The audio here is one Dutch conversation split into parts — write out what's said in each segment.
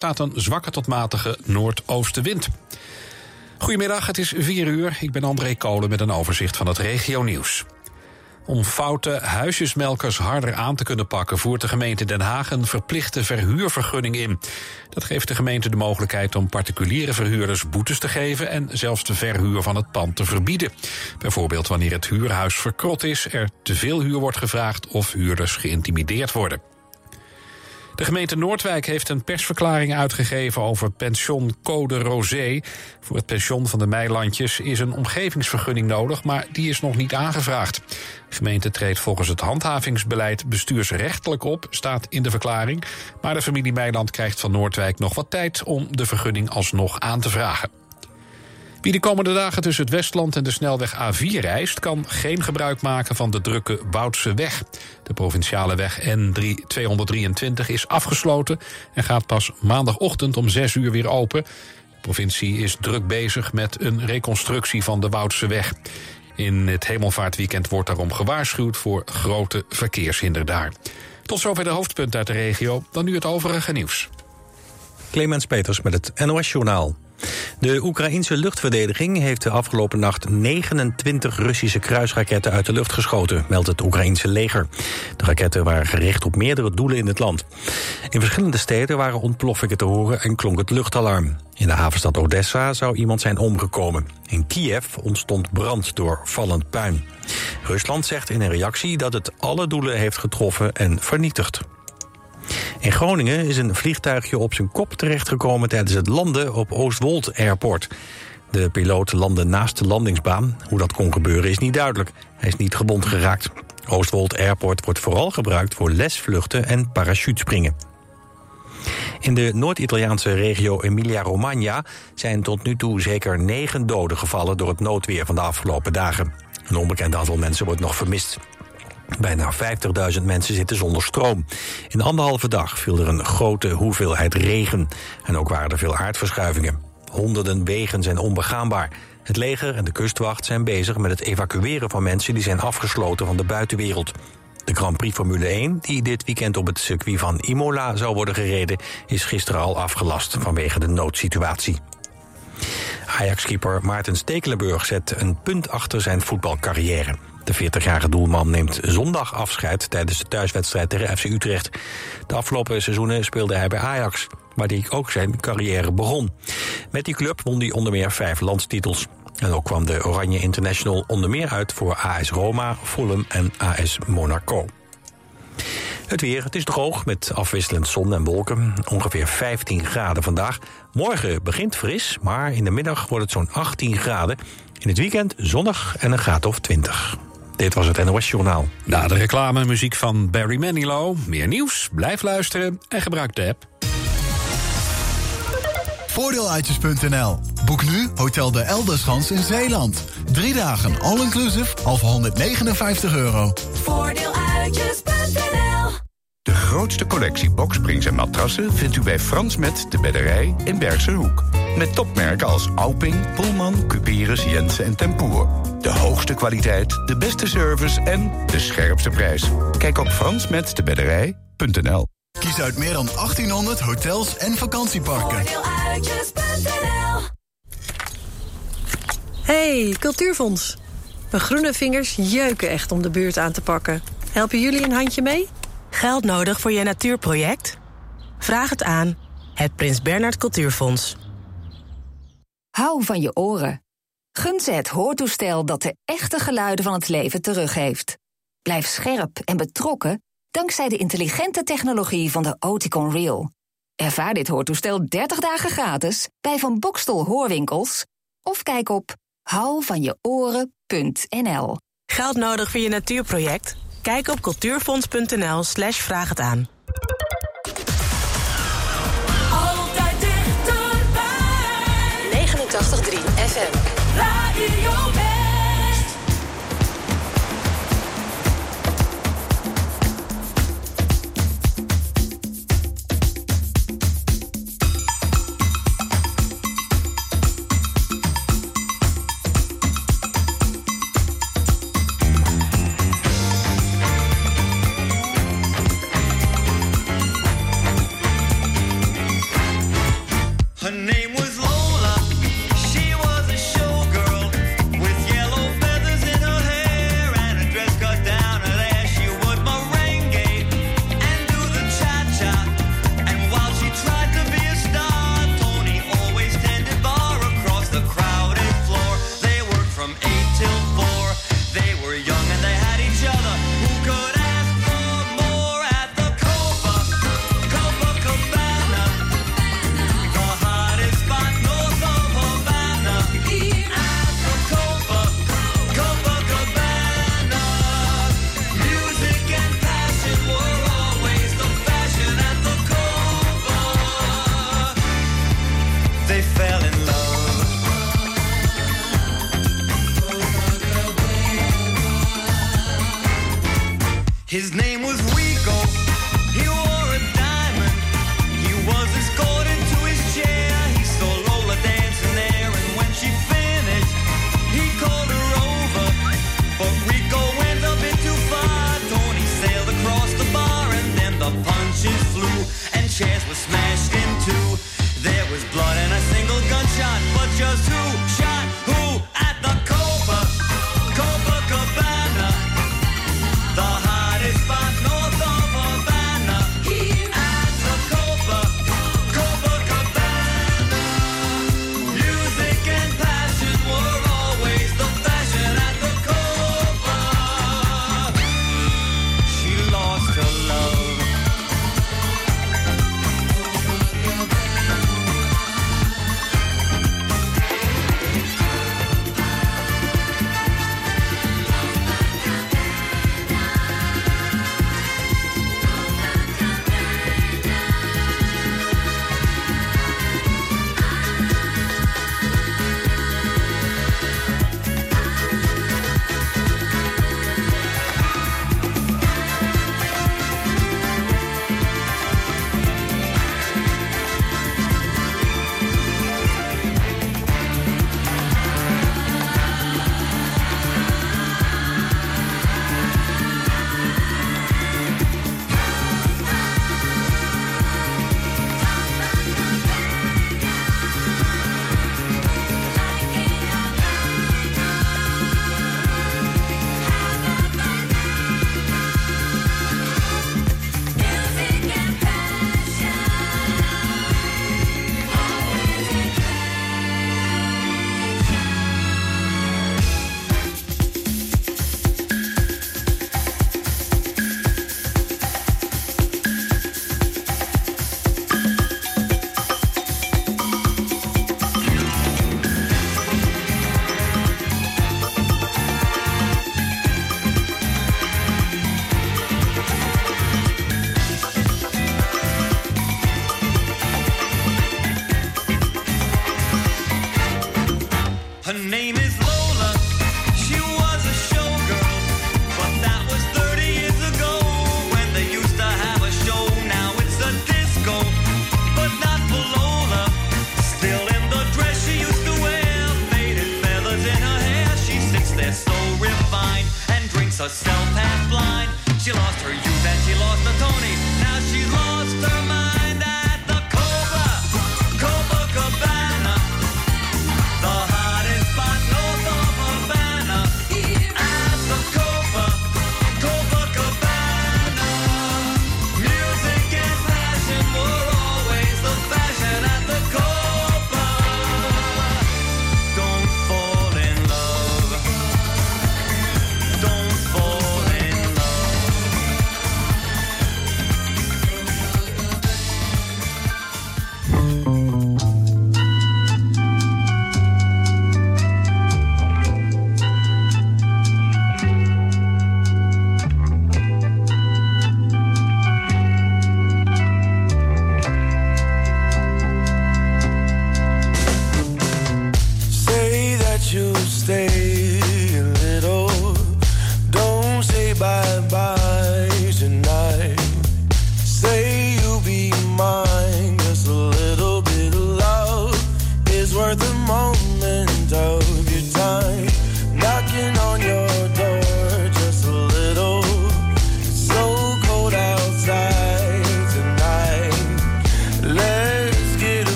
staat een zwakke tot matige noordoostenwind. Goedemiddag, het is 4 uur. Ik ben André Kolen met een overzicht van het regionieuws. Om foute huisjesmelkers harder aan te kunnen pakken... voert de gemeente Den Haag een verplichte verhuurvergunning in. Dat geeft de gemeente de mogelijkheid om particuliere verhuurders boetes te geven... en zelfs de verhuur van het pand te verbieden. Bijvoorbeeld wanneer het huurhuis verkrot is... er te veel huur wordt gevraagd of huurders geïntimideerd worden. De gemeente Noordwijk heeft een persverklaring uitgegeven over pension Code Rosé. Voor het pension van de Meilandjes is een omgevingsvergunning nodig, maar die is nog niet aangevraagd. De gemeente treedt volgens het handhavingsbeleid bestuursrechtelijk op, staat in de verklaring. Maar de familie Meiland krijgt van Noordwijk nog wat tijd om de vergunning alsnog aan te vragen. Wie de komende dagen tussen het Westland en de snelweg A4 reist... kan geen gebruik maken van de drukke Woudse weg. De provinciale weg N223 is afgesloten... en gaat pas maandagochtend om 6 uur weer open. De provincie is druk bezig met een reconstructie van de Woudse weg. In het hemelvaartweekend wordt daarom gewaarschuwd... voor grote verkeershinder daar. Tot zover de hoofdpunten uit de regio. Dan nu het overige nieuws. Clemens Peters met het NOS-journaal. De Oekraïense luchtverdediging heeft de afgelopen nacht 29 Russische kruisraketten uit de lucht geschoten, meldt het Oekraïense leger. De raketten waren gericht op meerdere doelen in het land. In verschillende steden waren ontploffingen te horen en klonk het luchtalarm. In de havenstad Odessa zou iemand zijn omgekomen. In Kiev ontstond brand door vallend puin. Rusland zegt in een reactie dat het alle doelen heeft getroffen en vernietigd. In Groningen is een vliegtuigje op zijn kop terechtgekomen tijdens het landen op Oostwold Airport. De piloot landde naast de landingsbaan. Hoe dat kon gebeuren is niet duidelijk. Hij is niet gebond geraakt. Oostwold Airport wordt vooral gebruikt voor lesvluchten en parachutespringen. In de Noord-Italiaanse regio Emilia-Romagna zijn tot nu toe zeker negen doden gevallen door het noodweer van de afgelopen dagen. Een onbekend aantal mensen wordt nog vermist. Bijna 50.000 mensen zitten zonder stroom. In anderhalve dag viel er een grote hoeveelheid regen. En ook waren er veel aardverschuivingen. Honderden wegen zijn onbegaanbaar. Het leger en de kustwacht zijn bezig met het evacueren van mensen die zijn afgesloten van de buitenwereld. De Grand Prix Formule 1, die dit weekend op het circuit van Imola zou worden gereden, is gisteren al afgelast vanwege de noodsituatie. Ajax-keeper Maarten Stekelenburg zet een punt achter zijn voetbalcarrière. De 40-jarige doelman neemt zondag afscheid tijdens de thuiswedstrijd tegen FC Utrecht. De afgelopen seizoenen speelde hij bij Ajax, waar hij ook zijn carrière begon. Met die club won hij onder meer vijf landstitels. En ook kwam de Oranje International onder meer uit voor AS Roma, Fulham en AS Monaco. Het weer, het is droog met afwisselend zon en wolken. Ongeveer 15 graden vandaag. Morgen begint fris, maar in de middag wordt het zo'n 18 graden. In het weekend zonnig en een graad of 20. Dit was het NOS Journaal. Na de reclame muziek van Barry Manilow. Meer nieuws, blijf luisteren en gebruik de app. Voordeeluitjes.nl. Boek nu Hotel de Elderschans in Zeeland. Drie dagen all-inclusive al voor 159 euro. Voordeeluitjes.nl De grootste collectie boksprings en matrassen vindt u bij Frans Met de Bedderij in Bergse Hoek. Met topmerken als Alping, Pullman, Cuperus, Jensen en Tempoer. De hoogste kwaliteit, de beste service en de scherpste prijs. Kijk op fransmetdebedderij.nl Kies uit meer dan 1800 hotels en vakantieparken. Hey, Cultuurfonds. Mijn groene vingers jeuken echt om de buurt aan te pakken. Helpen jullie een handje mee? Geld nodig voor je natuurproject? Vraag het aan. Het Prins Bernhard Cultuurfonds. Hou van je oren. Gun ze het hoortoestel dat de echte geluiden van het leven teruggeeft. Blijf scherp en betrokken dankzij de intelligente technologie van de Oticon Real. Ervaar dit hoortoestel 30 dagen gratis bij Van Bokstel Hoorwinkels of kijk op houvanjeoren.nl. Geld nodig voor je natuurproject? Kijk op cultuurfonds.nl slash vraag het aan.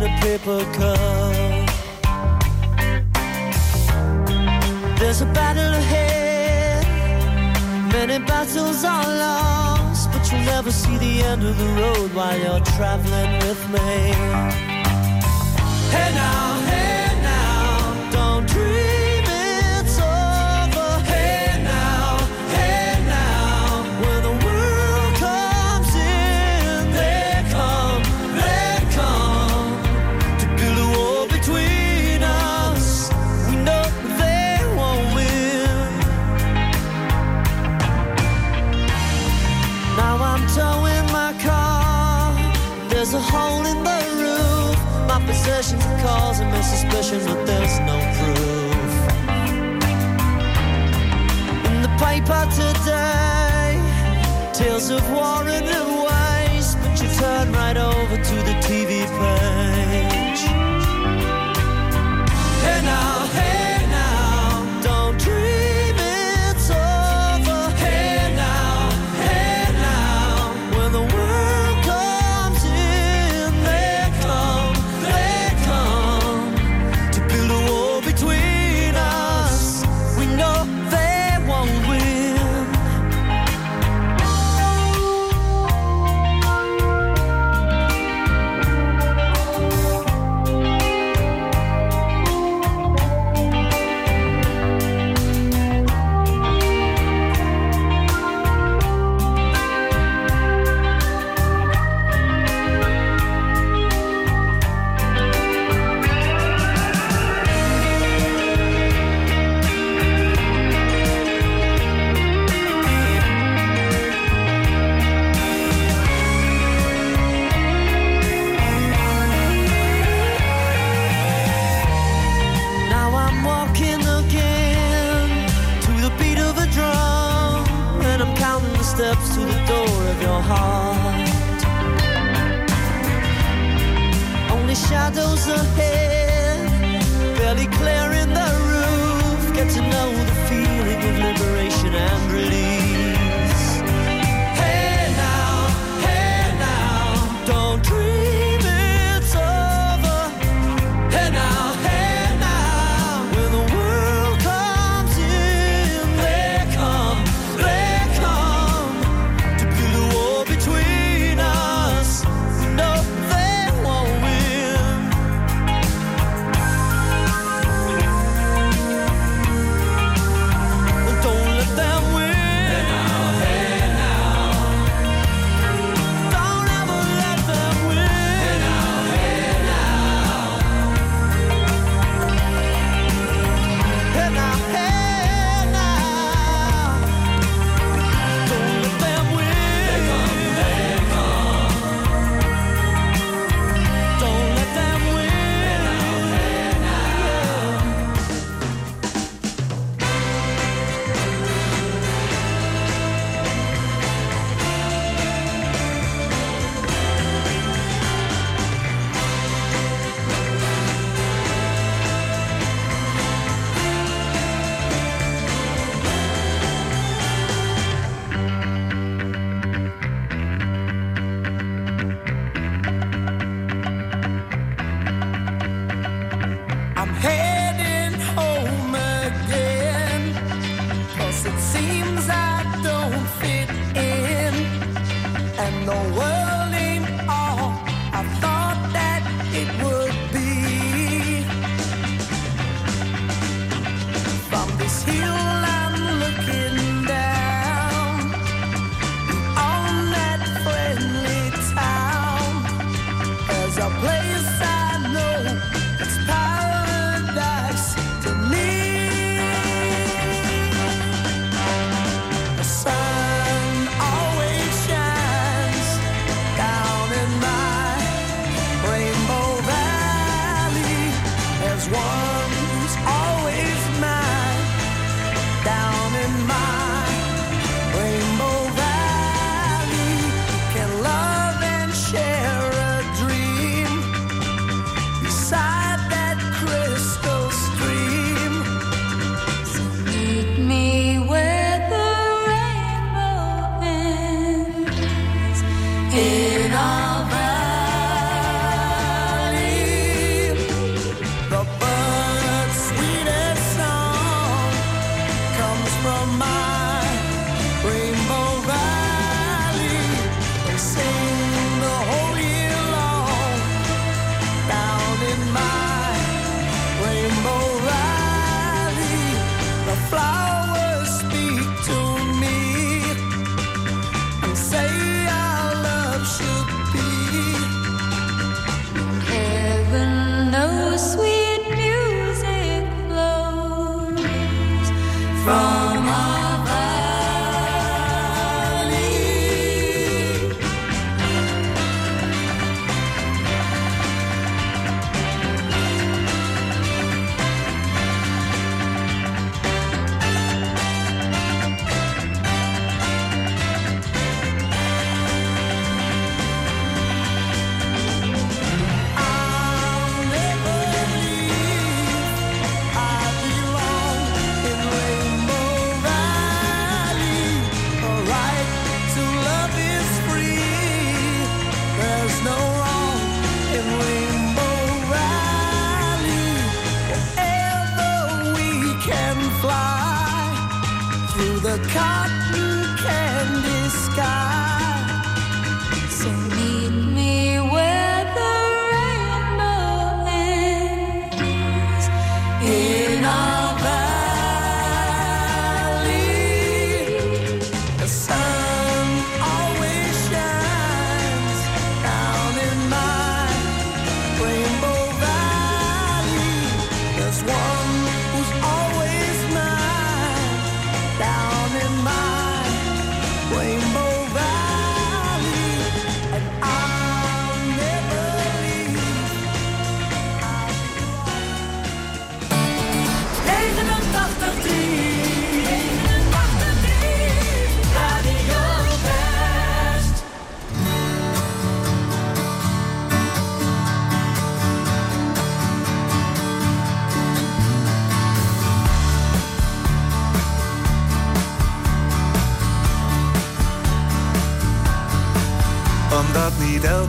in a paper cup. There's a battle ahead, many battles are lost, but you'll never see the end of the road while you're traveling with me. Hey now, hey. obsession's causing me suspicion, but there's no proof. In the paper today, tales of war and the waste, but you turn right over to the TV page.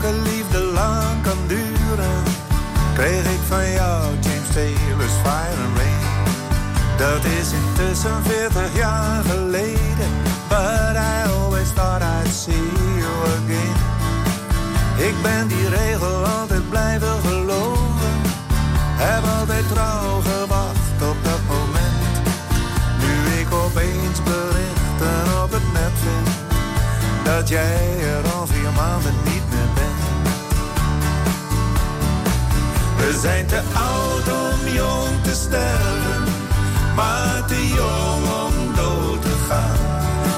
Elke liefde lang kan duren, kreeg ik van jou James Taylor's Fire and Rain. Dat is intussen 40 jaar geleden, but I always thought I'd see you again. Ik ben die regel altijd zijn te oud om jong te sterven, maar te jong om dood te gaan.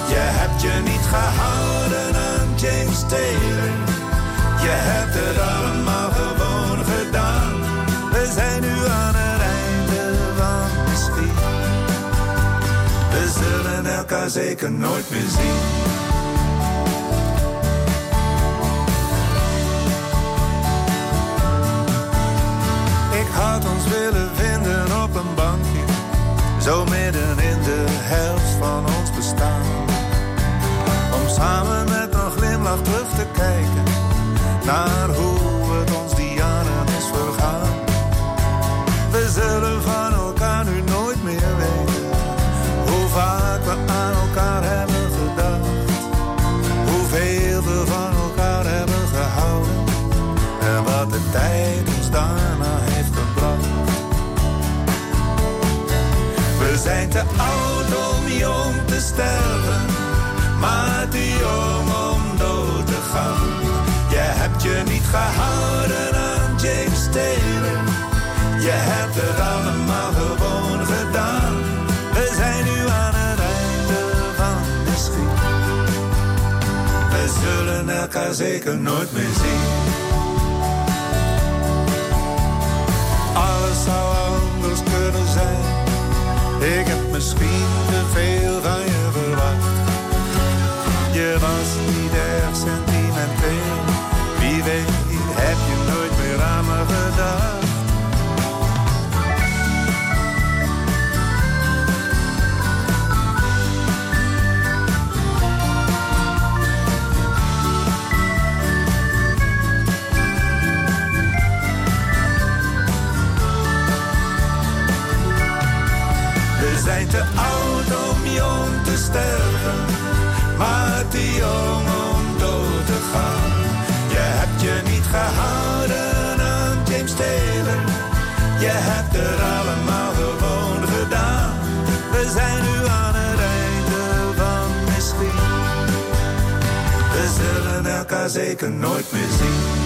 Je hebt je niet gehouden aan James Taylor, je hebt het allemaal gewoon gedaan. We zijn nu aan het einde van de schiet. We zullen elkaar zeker nooit meer zien. Ons willen vinden op een bankje, zo midden in de helft van ons bestaan. Om samen met een glimlach terug te kijken naar hoe het ons die jaren is vergaan. We zullen van maar te jong om dood te gaan. Je hebt je niet gehouden aan James Taylor, je hebt het allemaal gewoon gedaan. We zijn nu aan het einde van de schiet. We zullen elkaar zeker nooit meer zien. Alles zou anders kunnen zijn. Ik heb misschien te veel van je zeker nooit meer zien.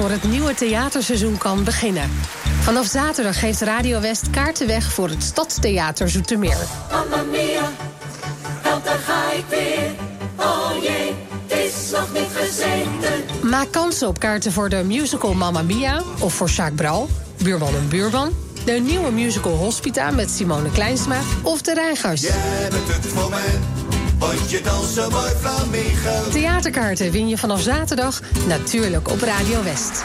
Voor het nieuwe theaterseizoen kan beginnen. Vanaf zaterdag geeft Radio West kaarten weg voor het Stadstheater Zoetermeer. Mamma mia, help daar ga ik weer. Oh jee, het is nog niet gezeten. Maak kans op kaarten voor de musical Mamma Mia of voor Jacques Bral, Buurman en Buurman. De nieuwe musical Hospita met Simone Kleinsma of de Rijgers. Jij bent het want je mooi flamenco. Theaterkaarten win je vanaf zaterdag natuurlijk op Radio West.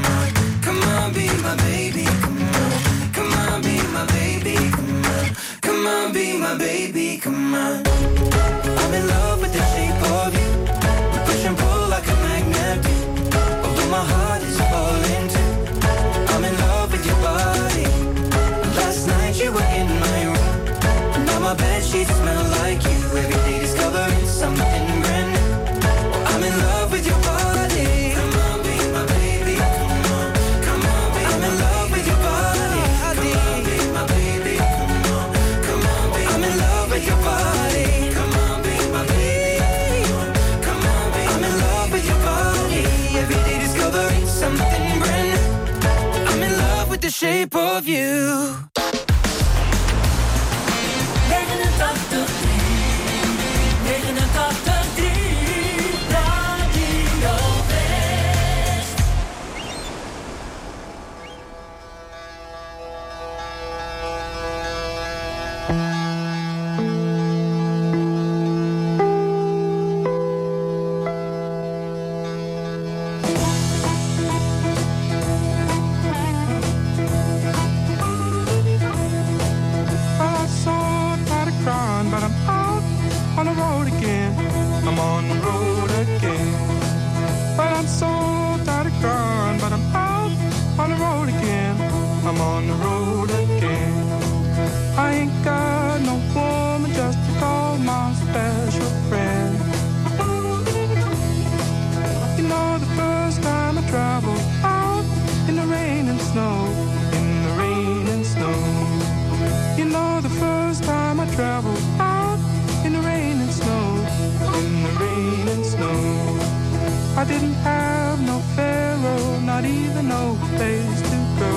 shape of you. didn't have no pharaoh, not even no place to go.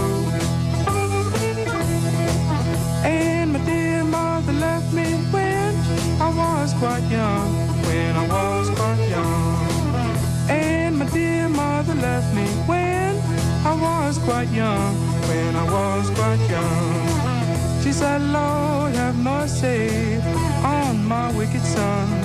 And my dear mother left me when I was quite young, when I was quite young. And my dear mother left me when I was quite young, when I was quite young. She said, Lord, have mercy on my wicked son.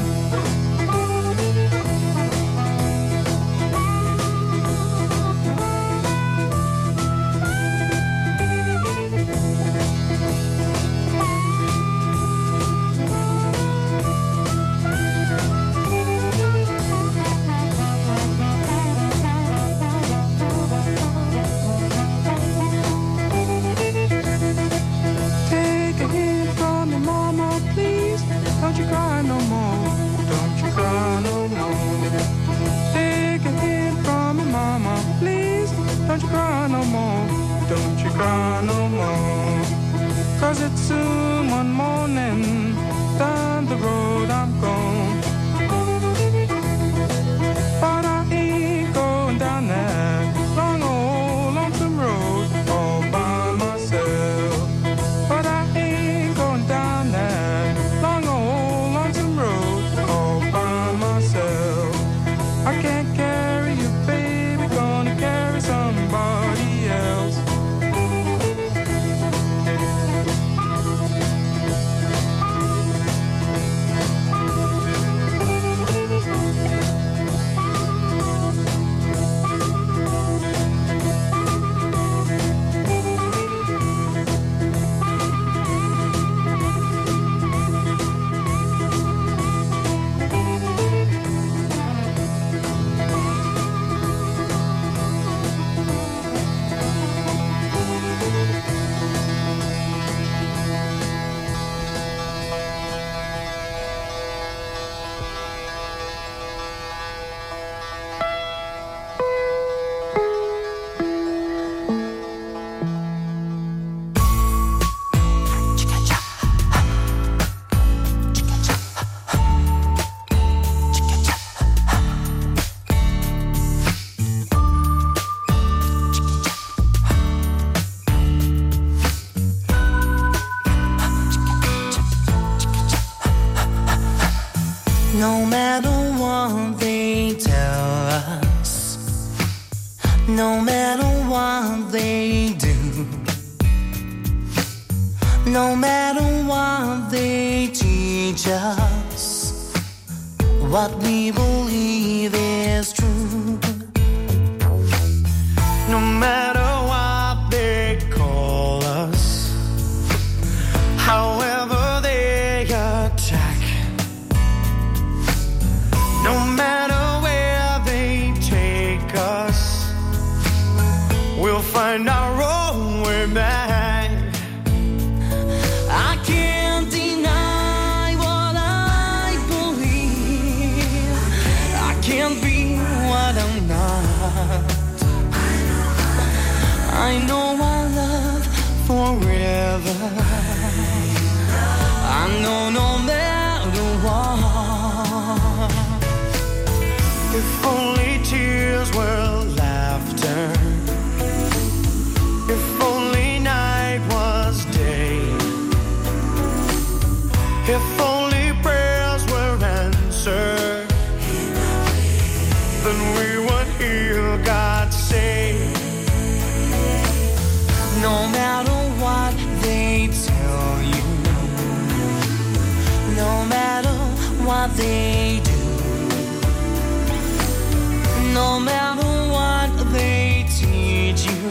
No matter what they teach you,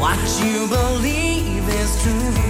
what you believe is true.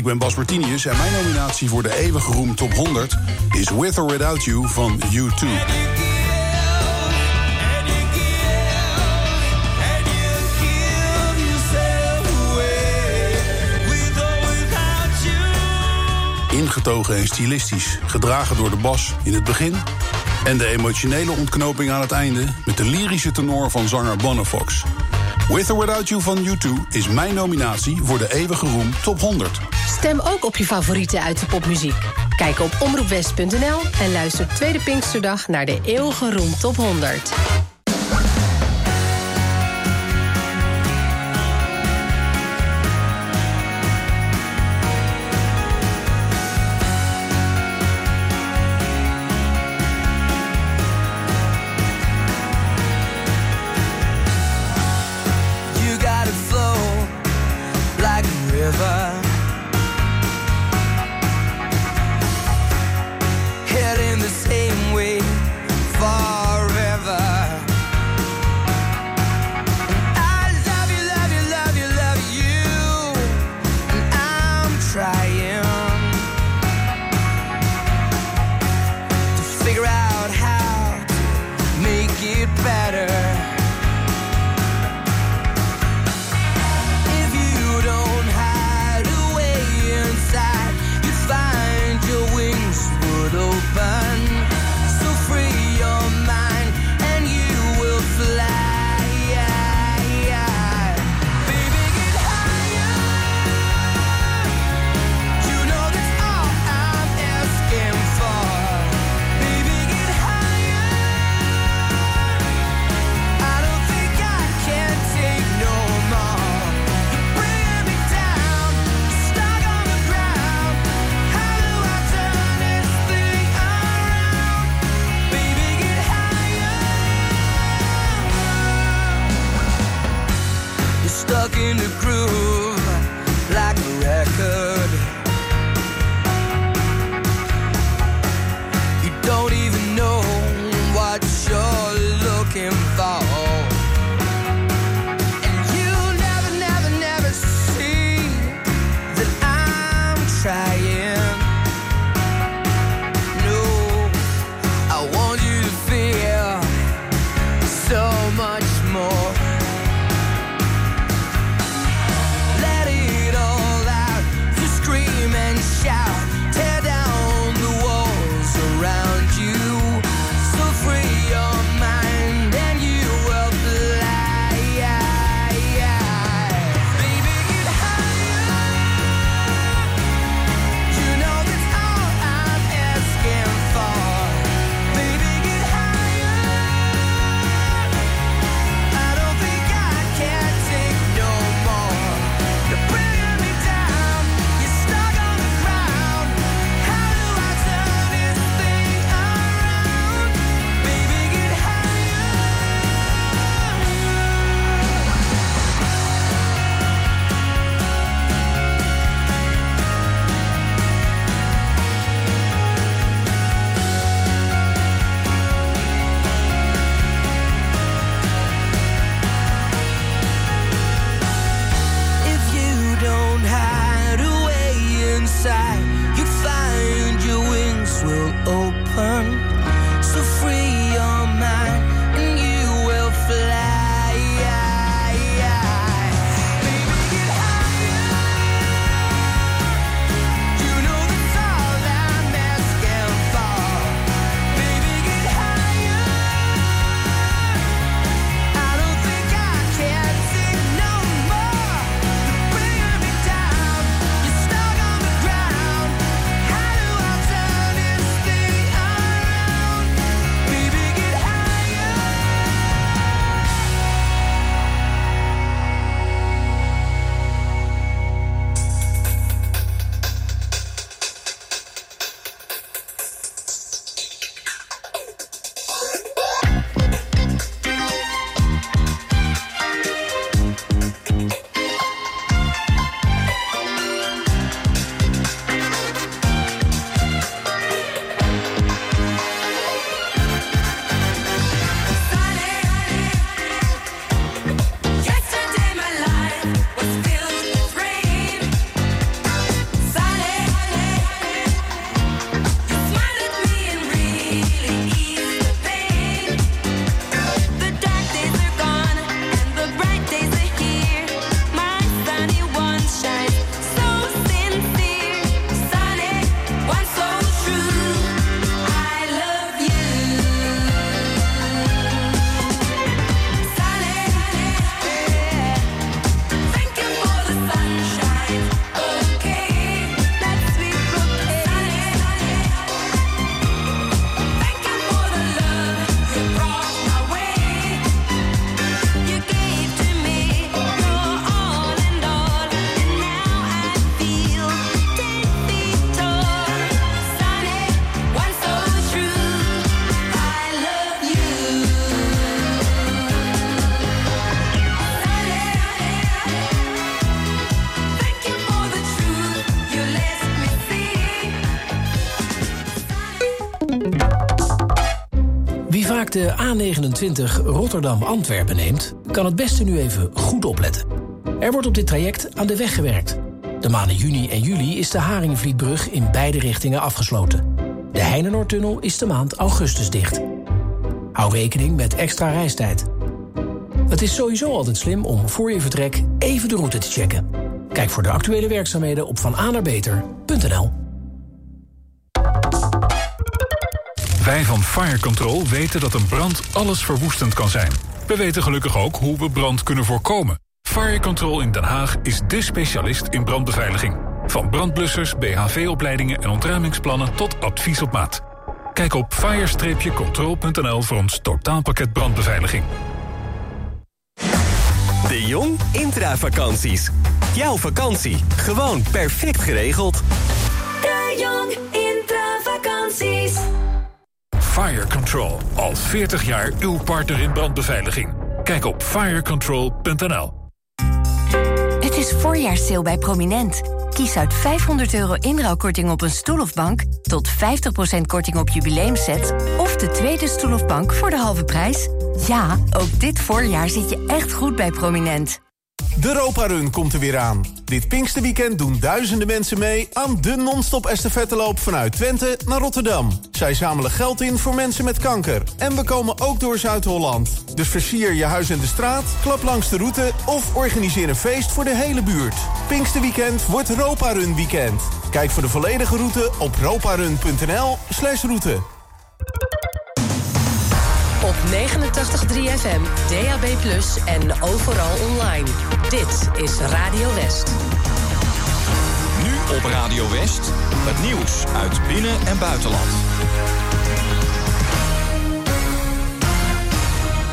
Ik ben Bas Martinius en mijn nominatie voor de eeuwige roem top 100 is With or Without You van U2. Ingetogen en stilistisch, gedragen door de bas in het begin en de emotionele ontknoping aan het einde met de lyrische tenor van zanger Bonofox. With or Without You van U2 is mijn nominatie voor de eeuwige roem top 100. Stem ook op je favorieten uit de popmuziek. Kijk op omroepwest.nl en luister tweede Pinksterdag naar de eeuwige roem top 100. De A29 Rotterdam-Antwerpen neemt, kan het beste nu even goed opletten. Er wordt op dit traject aan de weg gewerkt. De maanden juni en juli is de Haringvlietbrug in beide richtingen afgesloten. De Heinenoordtunnel is de maand augustus dicht. Hou rekening met extra reistijd. Het is sowieso altijd slim om voor je vertrek even de route te checken. Kijk voor de actuele werkzaamheden op vananabeter.nl. Wij van Fire Control weten dat een brand alles verwoestend kan zijn. We weten gelukkig ook hoe we brand kunnen voorkomen. Fire Control in Den Haag is dé specialist in brandbeveiliging. Van brandblussers, BHV-opleidingen en ontruimingsplannen tot advies op maat. Kijk op fire-control.nl voor ons totaalpakket brandbeveiliging. De Jong Intravakanties. Jouw vakantie, gewoon perfect geregeld. De Jong Intravakanties. Fire Control, al 40 jaar uw partner in brandbeveiliging. Kijk op firecontrol.nl. Het is voorjaarssale bij Prominent. Kies uit 500 euro inruilkorting op een stoel of bank... tot 50% korting op jubileumsets... of de tweede stoel of bank voor de halve prijs. Ja, ook dit voorjaar zit je echt goed bij Prominent. De Europa Run komt er weer aan. Dit Pinksterweekend doen duizenden mensen mee aan de non-stop estafetteloop vanuit Twente naar Rotterdam. Zij zamelen geld in voor mensen met kanker. En we komen ook door Zuid-Holland. Dus versier je huis en de straat, klap langs de route of organiseer een feest voor de hele buurt. Pinksterweekend wordt Europa Run weekend. Kijk voor de volledige route op roparun.nl slash route. Op 89.3 FM, DAB+, en overal online. Dit is Radio West. Nu op Radio West, het nieuws uit binnen- en buitenland.